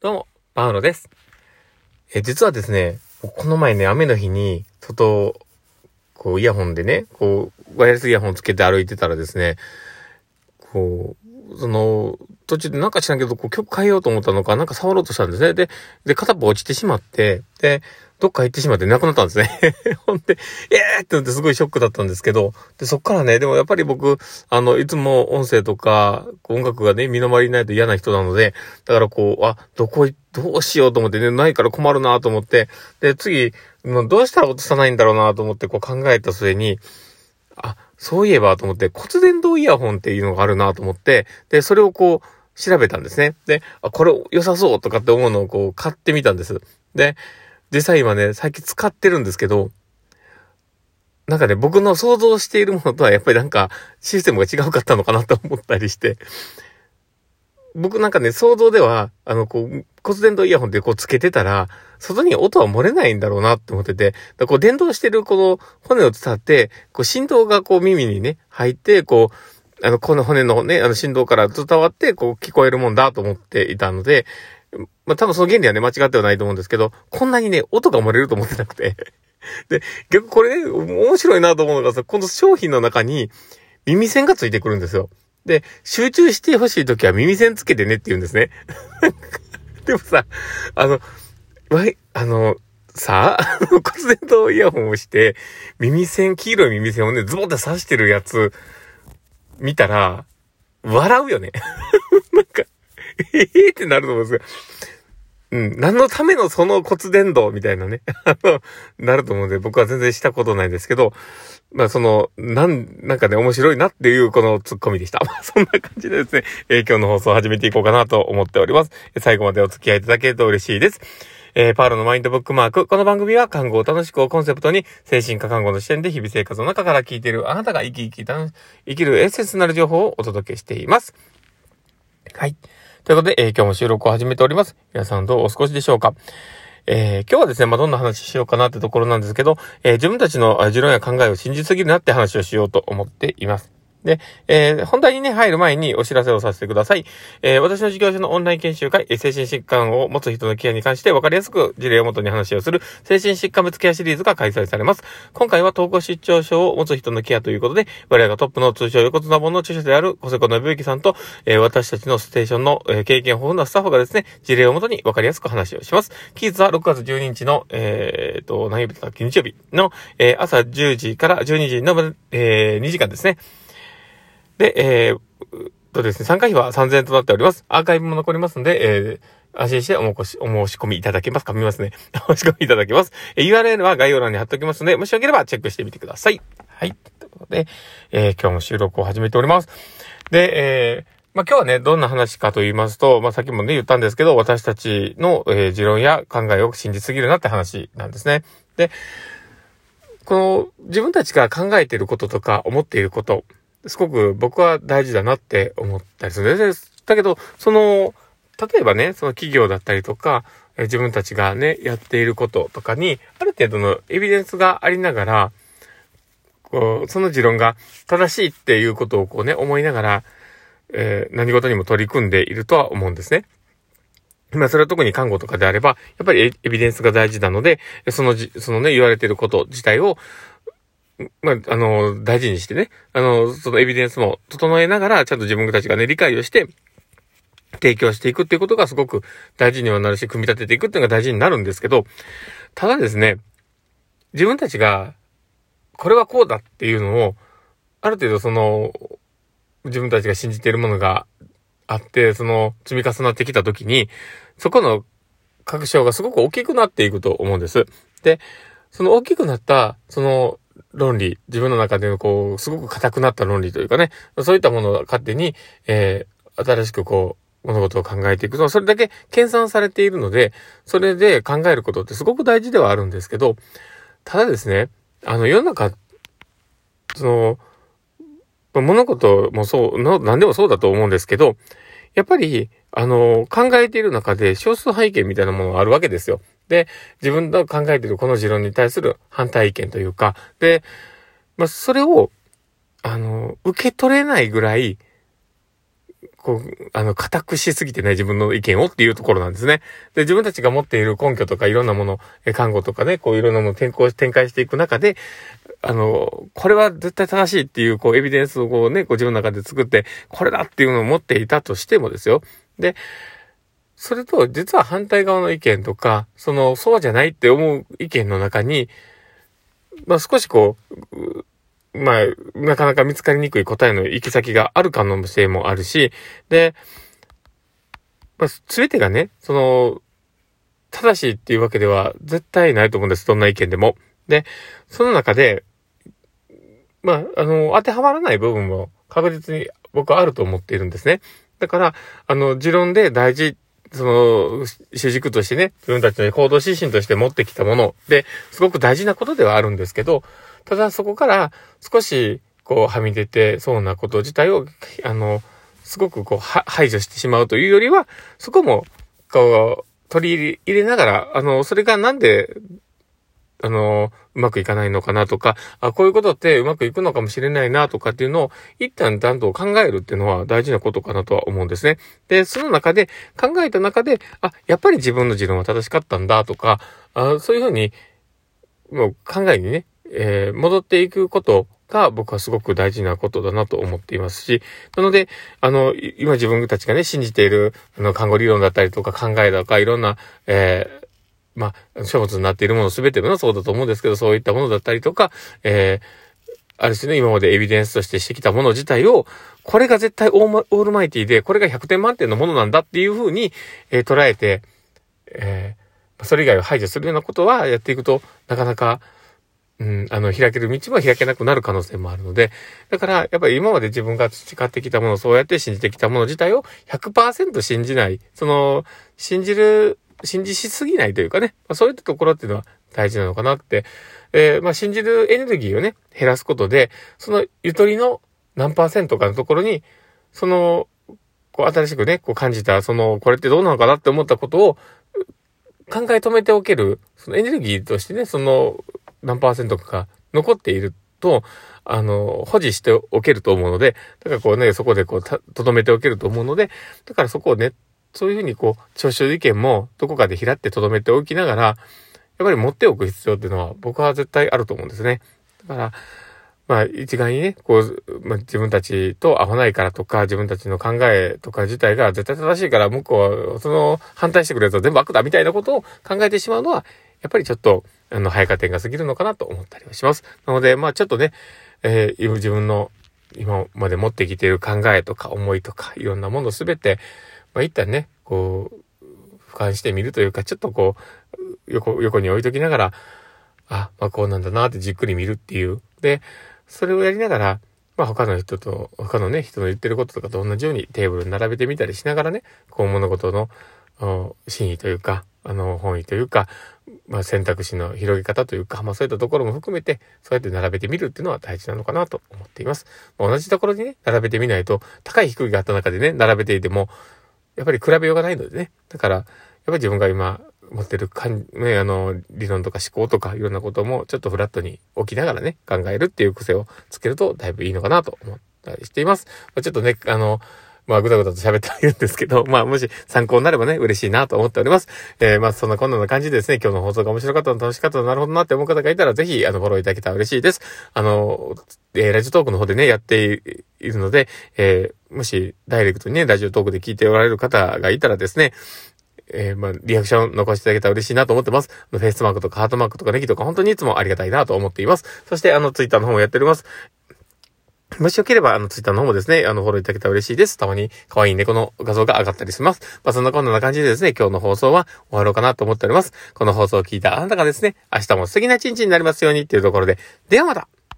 どうも、パウロです。え、実はですね、この前ね、雨の日に、外、こう、イヤホンでね、こう、ワイヤレスイヤホンつけて歩いてたらですね、こう、その、途中でなんか知らんけど、こう曲変えようと思ったのか、なんか触ろうとしたんですね。で、で、片っぽ落ちてしまって、で、どっか行ってしまって亡くなったんですね。ほんで、えーってなってすごいショックだったんですけど、で、そっからね、でもやっぱり僕、あの、いつも音声とか、音楽がね、身の回りにないと嫌な人なので、だからこう、あ、どこ、どうしようと思ってね、ないから困るなと思って、で、次、どうしたら落とさないんだろうなと思ってこう考えた末に、あ、そういえばと思って、骨伝導イヤホンっていうのがあるなと思って、で、それをこう、調べたんですね。で、あ、これ良さそうとかって思うのをこう買ってみたんです。で、実際今ね、最近使ってるんですけど、なんかね、僕の想像しているものとはやっぱりなんかシステムが違うかったのかなと思ったりして、僕なんかね、想像では、あの、こう、骨伝導イヤホンでこうつけてたら、外に音は漏れないんだろうなって思ってて、だこう電動してるこの骨を伝って、こう振動がこう耳にね、入って、こう、あの、この骨のね、あの振動から伝わって、こう聞こえるもんだと思っていたので、まあ、多分その原理はね、間違ってはないと思うんですけど、こんなにね、音が漏れると思ってなくて。で、逆これね、面白いなと思うのがさ、この商品の中に耳栓がついてくるんですよ。で、集中してほしい時は耳栓つけてねって言うんですね。でもさ、あの、わい、あの、さあ、骨伝導イヤホンをして、耳栓、黄色い耳栓をね、ズボンって刺してるやつ、見たら、笑うよね。なんか、ええってなると思うんですよ。うん。何のためのその骨伝導みたいなね。あの、なると思うんで、僕は全然したことないですけど、まあその、なん、なんかね、面白いなっていうこのツッコミでした。まあそんな感じでですね、えー、今日の放送を始めていこうかなと思っております。最後までお付き合いいただけると嬉しいです。えー、パールのマインドブックマーク。この番組は看護を楽しくをコンセプトに、精神科看護の視点で日々生活の中から聞いているあなたが生き生き生きるエッセンスなる情報をお届けしています。はい。ということで、えー、今日も収録を始めております。皆さんどうお過ごしでしょうか？えー、今日はですね、まあ、どんな話しようかなってところなんですけど、えー、自分たちの持論や考えを信じすぎるなって話をしようと思っています。で、えー、本題にね、入る前にお知らせをさせてください。えー、私の事業所のオンライン研修会、精神疾患を持つ人のケアに関して分かりやすく事例をもとに話をする、精神疾患別ケアシリーズが開催されます。今回は統合失調症を持つ人のケアということで、我々がトップの通称横綱本の著者である小瀬子信之さんと、えー、私たちのステーションの、え、経験豊富なスタッフがですね、事例をもとに分かりやすく話をします。期日は6月12日の、えー、と、何日だったっけ日曜日の、え、朝10時から12時の、え、2時間ですね。で、えー、とですね、参加費は3000円となっております。アーカイブも残りますので、えー、安心してお申し、お申し込みいただけますか見ますね。お申し込みいただけます。え URL は概要欄に貼っておきますので、もしよければチェックしてみてください。はい。ということで、えー、今日も収録を始めております。で、えー、まあ、今日はね、どんな話かと言いますと、まあ、さっきもね、言ったんですけど、私たちの、えー、持論や考えを信じすぎるなって話なんですね。で、この、自分たちが考えていることとか思っていること、すごく僕は大事だなって思ったりするんです。だけど、その、例えばね、その企業だったりとか、え自分たちがね、やっていることとかに、ある程度のエビデンスがありながら、こう、その持論が正しいっていうことをこうね、思いながら、えー、何事にも取り組んでいるとは思うんですね。まあ、それは特に看護とかであれば、やっぱりエビデンスが大事なので、そのじ、そのね、言われていること自体を、まあ、あの、大事にしてね、あの、そのエビデンスも整えながら、ちゃんと自分たちがね、理解をして、提供していくっていうことがすごく大事にはなるし、組み立てていくっていうのが大事になるんですけど、ただですね、自分たちが、これはこうだっていうのを、ある程度その、自分たちが信じているものがあって、その、積み重なってきたときに、そこの確証がすごく大きくなっていくと思うんです。で、その大きくなった、その、論理、自分の中でのこう、すごく硬くなった論理というかね、そういったものを勝手に、えー、新しくこう、物事を考えていくと、それだけ計算されているので、それで考えることってすごく大事ではあるんですけど、ただですね、あの、世の中、その、物事もそう、何でもそうだと思うんですけど、やっぱり、あの、考えている中で少数背景みたいなものがあるわけですよ。で、自分の考えているこの持論に対する反対意見というか、で、まあ、それを、あの、受け取れないぐらい、こう、あの、固くしすぎてない自分の意見をっていうところなんですね。で、自分たちが持っている根拠とかいろんなもの、え、看護とかね、こういろんなものを展開展開していく中で、あの、これは絶対正しいっていう、こう、エビデンスをこうね、こう自分の中で作って、これだっていうのを持っていたとしてもですよ。で、それと、実は反対側の意見とか、その、そうじゃないって思う意見の中に、まあ少しこう、まあ、なかなか見つかりにくい答えの行き先がある可能性もあるし、で、まあ、すべてがね、その、正しいっていうわけでは絶対ないと思うんです。どんな意見でも。で、その中で、まあ、あの、当てはまらない部分も確実に僕はあると思っているんですね。だから、あの、持論で大事、その、主軸としてね、自分たちの行動指針として持ってきたもの。で、すごく大事なことではあるんですけど、ただそこから少し、こう、はみ出てそうなこと自体を、あの、すごくこう、排除してしまうというよりは、そこも、こう、取り入れながら、あの、それがなんで、あの、うまくいかないのかなとか、あ、こういうことってうまくいくのかもしれないなとかっていうのを、一旦ちゃんと考えるっていうのは大事なことかなとは思うんですね。で、その中で、考えた中で、あ、やっぱり自分の持論は正しかったんだとか、あそういうふうに、もう考えにね、えー、戻っていくことが僕はすごく大事なことだなと思っていますし、なので、あの、今自分たちがね、信じている、あの、看護理論だったりとか考えだとか、いろんな、えー、まあ、書物になっているもの全てのそうだと思うんですけど、そういったものだったりとか、えー、ある種ね、今までエビデンスとしてしてきたもの自体を、これが絶対オールマイティで、これが100点満点のものなんだっていうふうに、えー、捉えて、えー、それ以外を排除するようなことはやっていくと、なかなか、うん、あの、開ける道も開けなくなる可能性もあるので、だから、やっぱり今まで自分が培ってきたもの、そうやって信じてきたもの自体を100%信じない、その、信じる、信じしすぎないというかね、まあ、そういったところっていうのは大事なのかなって、えー、まあ、信じるエネルギーをね、減らすことで、そのゆとりの何パーセントかのところに、その、こう、新しくね、こう感じた、その、これってどうなのかなって思ったことを、考え止めておける、そのエネルギーとしてね、その、何パーセントかが残っていると、あの、保持しておけると思うので、だからこうね、そこでこう、とどめておけると思うので、だからそこをね、そういうふうにこう、聴取意見もどこかで開ってとどめておきながら、やっぱり持っておく必要っていうのは僕は絶対あると思うんですね。だから、まあ一概にね、こう、まあ、自分たちと合わないからとか、自分たちの考えとか自体が絶対正しいから向こうはその反対してくれると全部悪だみたいなことを考えてしまうのは、やっぱりちょっと、あの、早加点が過ぎるのかなと思ったりはします。なので、まあちょっとね、えー、自分の今まで持ってきている考えとか思いとか、いろんなものすべて、まあ一旦ね、こう、俯瞰してみるというか、ちょっとこう、横、横に置いときながら、あ、まあこうなんだなってじっくり見るっていう。で、それをやりながら、まあ他の人と、他のね、人の言ってることとかと同じようにテーブルに並べてみたりしながらね、こう物事の真意というか、あの、本意というか、まあ、選択肢の広げ方というか、まあ、そういったところも含めて、そうやって並べてみるっていうのは大事なのかなと思っています。まあ、同じところにね、並べてみないと、高い低いがあった中でね、並べていても、やっぱり比べようがないのでね。だから、やっぱり自分が今持ってるかん、ね、あの、理論とか思考とかいろんなこともちょっとフラットに置きながらね、考えるっていう癖をつけるとだいぶいいのかなと思ったりしています。まあ、ちょっとね、あの、まあ、ぐだぐだと喋ってはいるんですけど、まあ、もし参考になればね、嬉しいなと思っております。えー、まあ、そんなこんな感じでですね、今日の放送が面白かったの楽しかったのなるほどなって思う方がいたら、ぜひ、あの、フォローいただけたら嬉しいです。あの、えー、ラジオトークの方でね、やっているので、えー、もし、ダイレクトにね、ラジオトークで聞いておられる方がいたらですね、えー、まあ、リアクション残していただけたら嬉しいなと思ってます。フェイスマークとかハートマークとかネギとか本当にいつもありがたいなと思っています。そして、あの、ツイッターの方もやっております。もしよければ、あの、ツイッターの方もですね、あの、フォローいただけたら嬉しいです。たまに可愛い猫の画像が上がったりします。まあ、そんなこんな感じでですね、今日の放送は終わろうかなと思っております。この放送を聞いたあなたがですね、明日も素敵な一日になりますようにっていうところで、ではまた